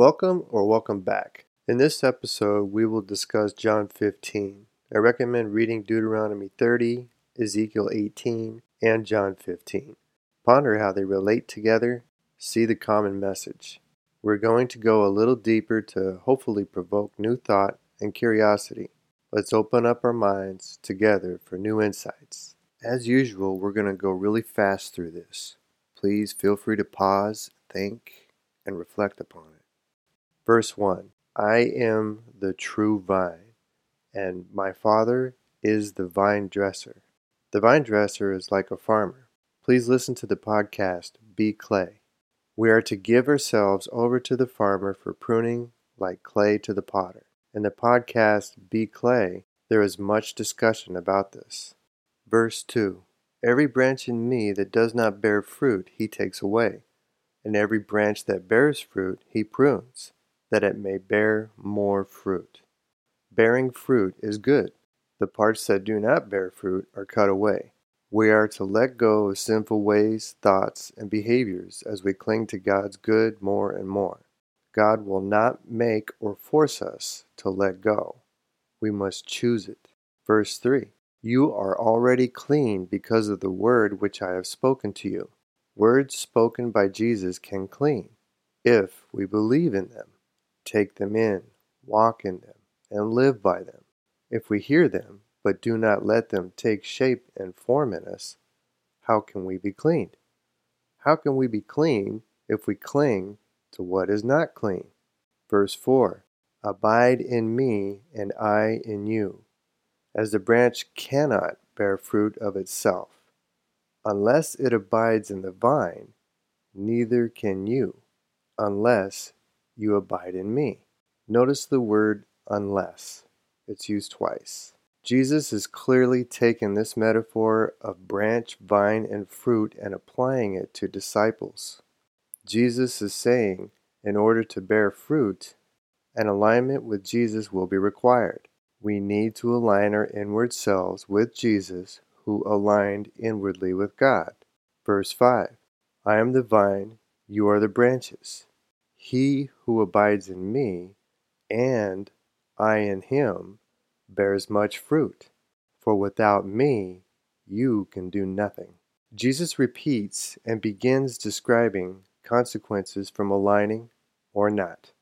Welcome or welcome back. In this episode, we will discuss John 15. I recommend reading Deuteronomy 30, Ezekiel 18, and John 15. Ponder how they relate together, see the common message. We're going to go a little deeper to hopefully provoke new thought and curiosity. Let's open up our minds together for new insights. As usual, we're going to go really fast through this. Please feel free to pause, think, and reflect upon it. Verse 1 I am the true vine, and my Father is the vine dresser. The vine dresser is like a farmer. Please listen to the podcast Be Clay. We are to give ourselves over to the farmer for pruning like clay to the potter. In the podcast Be Clay, there is much discussion about this. Verse 2 Every branch in me that does not bear fruit, he takes away, and every branch that bears fruit, he prunes that it may bear more fruit. Bearing fruit is good. The parts that do not bear fruit are cut away. We are to let go of sinful ways, thoughts, and behaviors as we cling to God's good more and more. God will not make or force us to let go. We must choose it. Verse 3 You are already clean because of the word which I have spoken to you. Words spoken by Jesus can clean if we believe in them take them in, walk in them, and live by them. If we hear them, but do not let them take shape and form in us, how can we be cleaned? How can we be clean if we cling to what is not clean? Verse 4 Abide in me, and I in you. As the branch cannot bear fruit of itself, unless it abides in the vine, neither can you, unless you abide in me. Notice the word unless. It's used twice. Jesus is clearly taking this metaphor of branch, vine, and fruit and applying it to disciples. Jesus is saying, in order to bear fruit, an alignment with Jesus will be required. We need to align our inward selves with Jesus, who aligned inwardly with God. Verse 5 I am the vine, you are the branches. He who abides in me, and I in him, bears much fruit, for without me you can do nothing. Jesus repeats and begins describing consequences from aligning or not.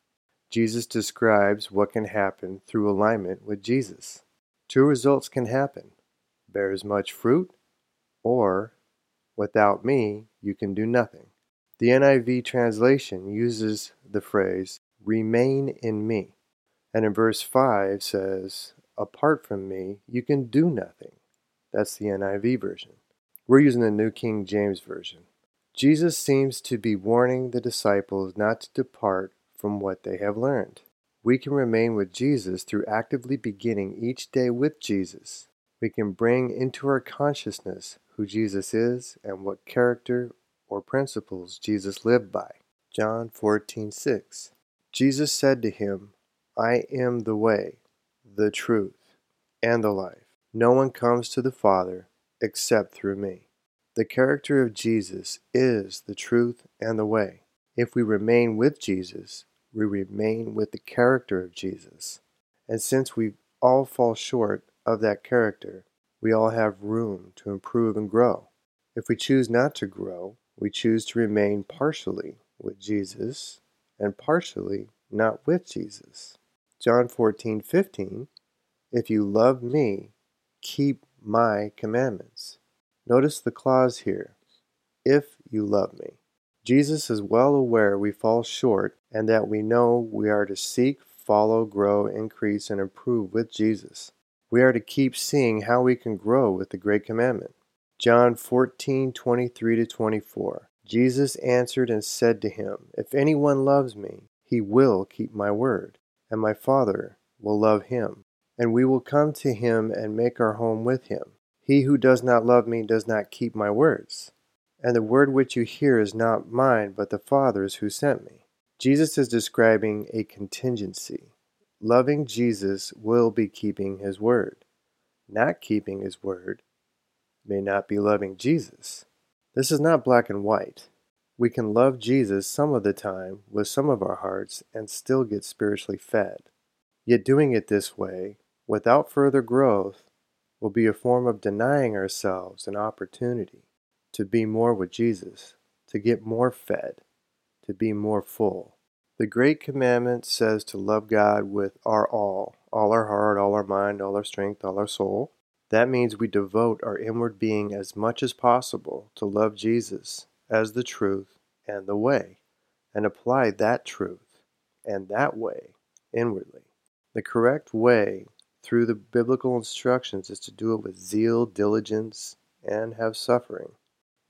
Jesus describes what can happen through alignment with Jesus. Two results can happen bears much fruit, or without me you can do nothing. The NIV translation uses the phrase, remain in me. And in verse 5 says, apart from me, you can do nothing. That's the NIV version. We're using the New King James Version. Jesus seems to be warning the disciples not to depart from what they have learned. We can remain with Jesus through actively beginning each day with Jesus. We can bring into our consciousness who Jesus is and what character or principles Jesus lived by. John 14:6. Jesus said to him, I am the way, the truth, and the life. No one comes to the Father except through me. The character of Jesus is the truth and the way. If we remain with Jesus, we remain with the character of Jesus. And since we all fall short of that character, we all have room to improve and grow. If we choose not to grow, we choose to remain partially with Jesus and partially not with Jesus. John 14, 15, if you love me, keep my commandments. Notice the clause here, if you love me. Jesus is well aware we fall short and that we know we are to seek, follow, grow, increase, and improve with Jesus. We are to keep seeing how we can grow with the Great Commandment. John 14:23 to 24. Jesus answered and said to him, If anyone loves me, he will keep my word, and my Father will love him, and we will come to him and make our home with him. He who does not love me does not keep my words. And the word which you hear is not mine, but the Father's who sent me. Jesus is describing a contingency. Loving Jesus will be keeping his word. Not keeping his word may not be loving Jesus. This is not black and white. We can love Jesus some of the time with some of our hearts and still get spiritually fed. Yet doing it this way, without further growth, will be a form of denying ourselves an opportunity to be more with Jesus, to get more fed, to be more full. The Great Commandment says to love God with our all, all our heart, all our mind, all our strength, all our soul. That means we devote our inward being as much as possible to love Jesus as the truth and the way, and apply that truth and that way inwardly. The correct way through the biblical instructions is to do it with zeal, diligence, and have suffering.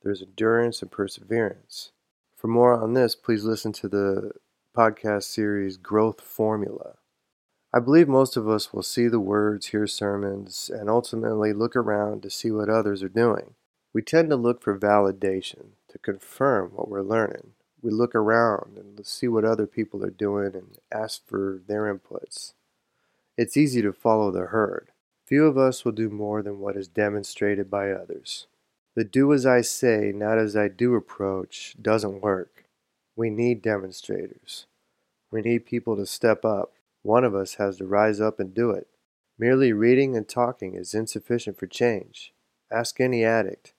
There's endurance and perseverance. For more on this, please listen to the podcast series Growth Formula. I believe most of us will see the words, hear sermons, and ultimately look around to see what others are doing. We tend to look for validation, to confirm what we're learning. We look around and see what other people are doing and ask for their inputs. It's easy to follow the herd. Few of us will do more than what is demonstrated by others. The do as I say, not as I do approach doesn't work. We need demonstrators. We need people to step up. One of us has to rise up and do it. Merely reading and talking is insufficient for change. Ask any addict.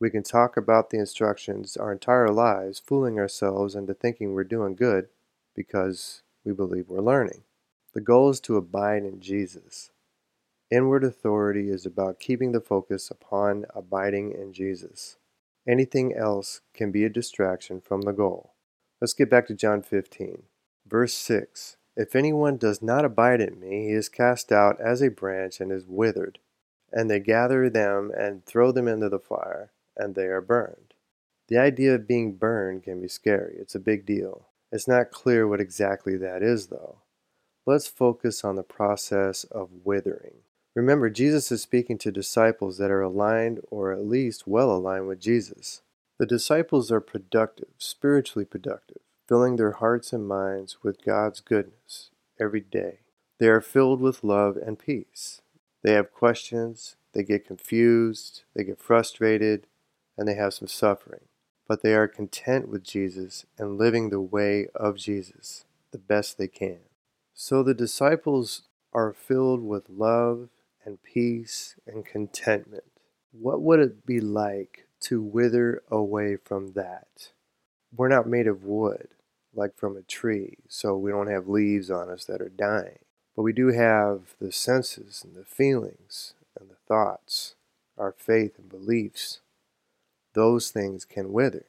We can talk about the instructions our entire lives, fooling ourselves into thinking we're doing good because we believe we're learning. The goal is to abide in Jesus. Inward authority is about keeping the focus upon abiding in Jesus. Anything else can be a distraction from the goal. Let's get back to John 15. Verse 6 If anyone does not abide in me, he is cast out as a branch and is withered. And they gather them and throw them into the fire, and they are burned. The idea of being burned can be scary. It's a big deal. It's not clear what exactly that is, though. Let's focus on the process of withering. Remember, Jesus is speaking to disciples that are aligned or at least well aligned with Jesus. The disciples are productive, spiritually productive, filling their hearts and minds with God's goodness every day. They are filled with love and peace. They have questions, they get confused, they get frustrated, and they have some suffering. But they are content with Jesus and living the way of Jesus the best they can. So the disciples are filled with love and peace and contentment. What would it be like to wither away from that. We're not made of wood, like from a tree, so we don't have leaves on us that are dying. But we do have the senses and the feelings and the thoughts, our faith and beliefs. Those things can wither.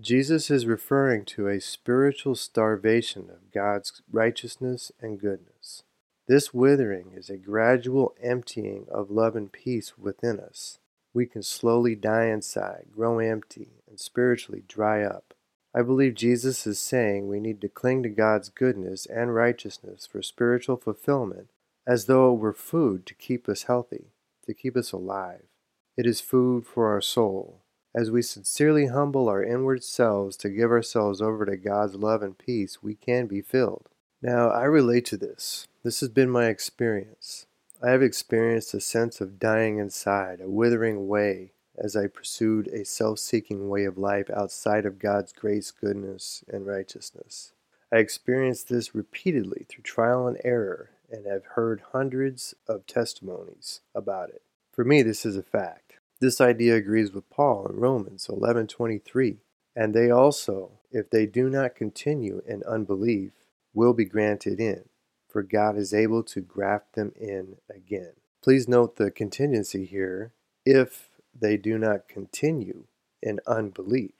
Jesus is referring to a spiritual starvation of God's righteousness and goodness. This withering is a gradual emptying of love and peace within us we can slowly die inside, grow empty, and spiritually dry up. I believe Jesus is saying we need to cling to God's goodness and righteousness for spiritual fulfillment as though it were food to keep us healthy, to keep us alive. It is food for our soul. As we sincerely humble our inward selves to give ourselves over to God's love and peace, we can be filled. Now, I relate to this. This has been my experience. I have experienced a sense of dying inside, a withering away, as I pursued a self seeking way of life outside of God's grace, goodness, and righteousness. I experienced this repeatedly through trial and error and have heard hundreds of testimonies about it. For me, this is a fact. This idea agrees with Paul in Romans 11:23, and they also, if they do not continue in unbelief, will be granted in for God is able to graft them in again. Please note the contingency here if they do not continue in unbelief.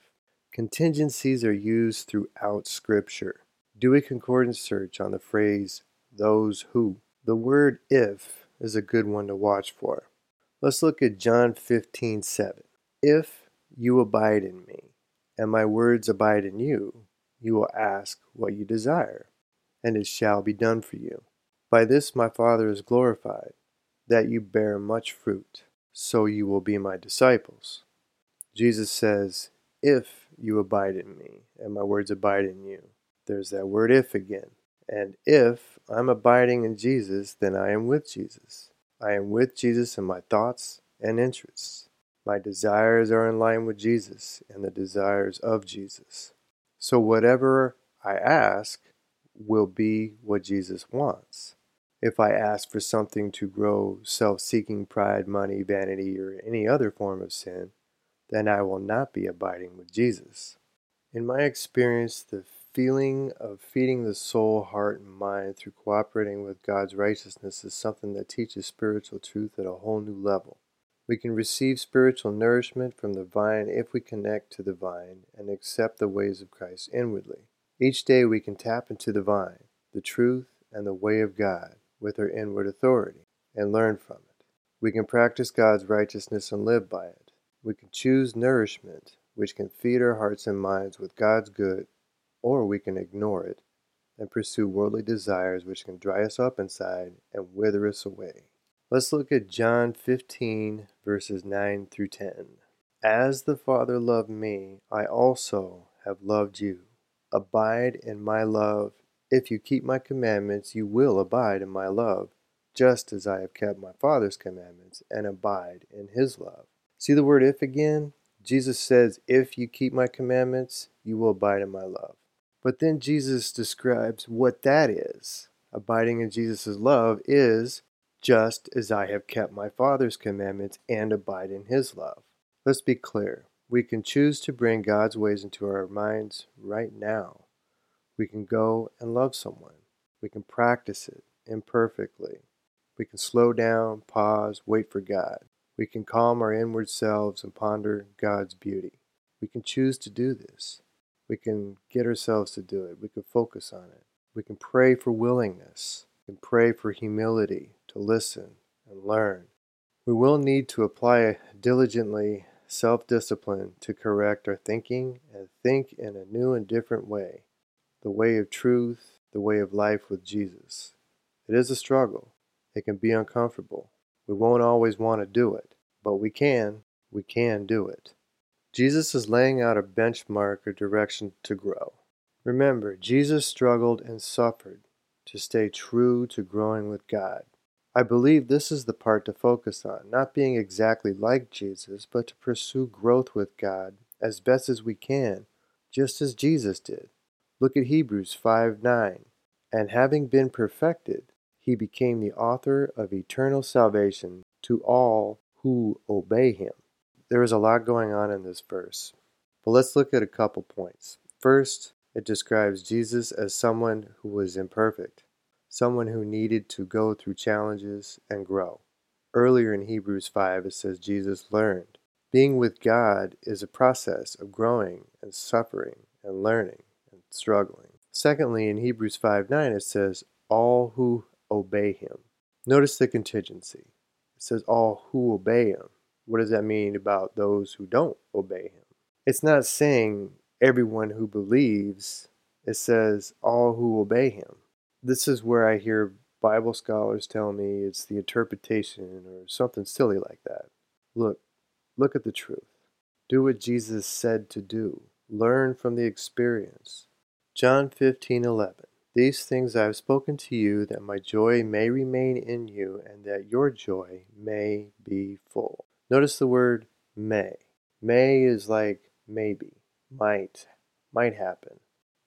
Contingencies are used throughout Scripture. Do a concordance search on the phrase those who. The word if is a good one to watch for. Let's look at John 15 7. If you abide in me, and my words abide in you, you will ask what you desire, and it shall be done for you. By this my Father is glorified, that you bear much fruit, so you will be my disciples. Jesus says, If you abide in me, and my words abide in you. There's that word if again. And if I'm abiding in Jesus, then I am with Jesus. I am with Jesus in my thoughts and interests. My desires are in line with Jesus and the desires of Jesus. So whatever I ask will be what Jesus wants. If I ask for something to grow self seeking pride, money, vanity, or any other form of sin, then I will not be abiding with Jesus. In my experience, the feeling of feeding the soul, heart, and mind through cooperating with God's righteousness is something that teaches spiritual truth at a whole new level. We can receive spiritual nourishment from the vine if we connect to the vine and accept the ways of Christ inwardly. Each day we can tap into the vine, the truth, and the way of God with our inward authority and learn from it. We can practice God's righteousness and live by it. We can choose nourishment, which can feed our hearts and minds with God's good, or we can ignore it and pursue worldly desires which can dry us up inside and wither us away. Let's look at John 15, verses 9 through 10. As the Father loved me, I also have loved you. Abide in my love. If you keep my commandments, you will abide in my love, just as I have kept my Father's commandments and abide in his love. See the word if again? Jesus says, If you keep my commandments, you will abide in my love. But then Jesus describes what that is. Abiding in Jesus' love is just as I have kept my Father's commandments and abide in his love. Let's be clear. We can choose to bring God's ways into our minds right now. We can go and love someone. We can practice it imperfectly. We can slow down, pause, wait for God. We can calm our inward selves and ponder God's beauty. We can choose to do this. We can get ourselves to do it. We can focus on it. We can pray for willingness. We can pray for humility to listen and learn. We will need to apply diligently self discipline to correct our thinking and think in a new and different way the way of truth, the way of life with Jesus. It is a struggle, it can be uncomfortable. We won't always want to do it, but we can. We can do it. Jesus is laying out a benchmark or direction to grow. Remember, Jesus struggled and suffered to stay true to growing with God. I believe this is the part to focus on, not being exactly like Jesus, but to pursue growth with God as best as we can, just as Jesus did. Look at Hebrews 5 9. And having been perfected, he became the author of eternal salvation to all who obey him. There is a lot going on in this verse, but let's look at a couple points. First, it describes Jesus as someone who was imperfect someone who needed to go through challenges and grow. Earlier in Hebrews 5, it says Jesus learned. Being with God is a process of growing and suffering and learning struggling. Secondly, in Hebrews 5 9, it says, All who obey him. Notice the contingency. It says, All who obey him. What does that mean about those who don't obey him? It's not saying everyone who believes, it says, All who obey him this is where I hear Bible scholars tell me it's the interpretation or something silly like that. Look, look at the truth. Do what Jesus said to do. Learn from the experience. John 15:11. These things I have spoken to you that my joy may remain in you and that your joy may be full. Notice the word may. May is like maybe, might, might happen.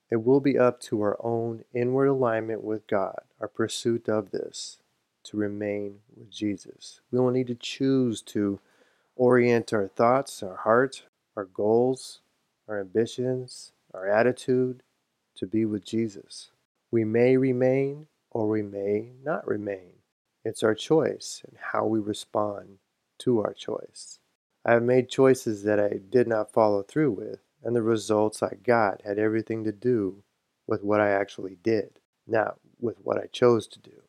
It will be up to our own inward alignment with God, our pursuit of this, to remain with Jesus. We will need to choose to orient our thoughts, our heart, our goals, our ambitions, our attitude to be with Jesus. We may remain or we may not remain. It's our choice and how we respond to our choice. I have made choices that I did not follow through with, and the results I got had everything to do with what I actually did, not with what I chose to do.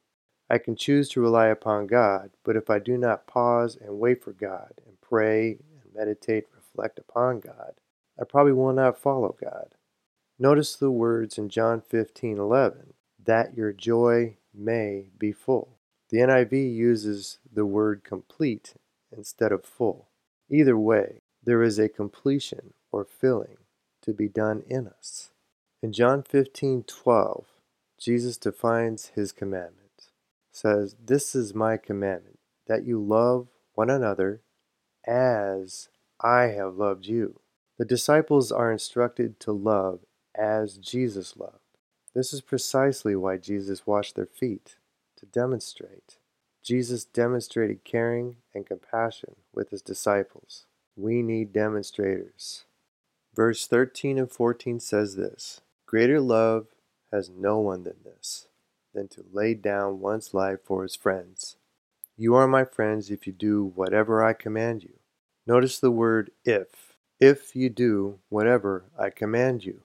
I can choose to rely upon God, but if I do not pause and wait for God and pray and meditate, reflect upon God, I probably will not follow God. Notice the words in John 15:11, that your joy may be full. The NIV uses the word complete instead of full. Either way, there is a completion or filling to be done in us. In John 15:12, Jesus defines his commandment. Says, "This is my commandment, that you love one another as I have loved you. The disciples are instructed to love as Jesus loved. This is precisely why Jesus washed their feet, to demonstrate. Jesus demonstrated caring and compassion with his disciples. We need demonstrators. Verse 13 and 14 says this Greater love has no one than this, than to lay down one's life for his friends. You are my friends if you do whatever I command you. Notice the word if. If you do whatever I command you.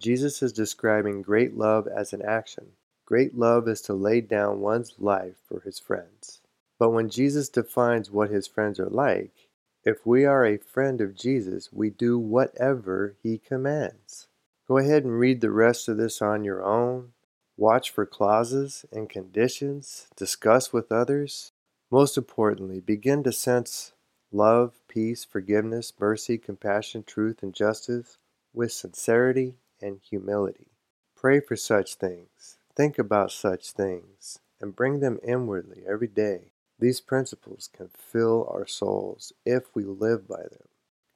Jesus is describing great love as an action. Great love is to lay down one's life for his friends. But when Jesus defines what his friends are like, if we are a friend of Jesus, we do whatever he commands. Go ahead and read the rest of this on your own. Watch for clauses and conditions. Discuss with others. Most importantly, begin to sense love, peace, forgiveness, mercy, compassion, truth, and justice with sincerity and humility. Pray for such things. Think about such things and bring them inwardly every day. These principles can fill our souls if we live by them.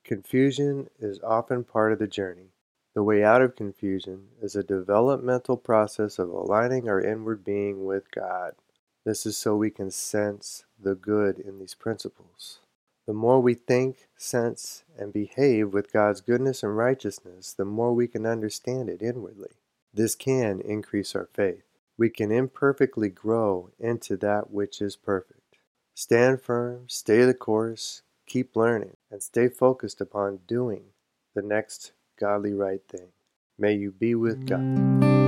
Confusion is often part of the journey. The way out of confusion is a developmental process of aligning our inward being with God. This is so we can sense the good in these principles. The more we think, sense, and behave with God's goodness and righteousness, the more we can understand it inwardly. This can increase our faith. We can imperfectly grow into that which is perfect. Stand firm, stay the course, keep learning, and stay focused upon doing the next godly right thing. May you be with God.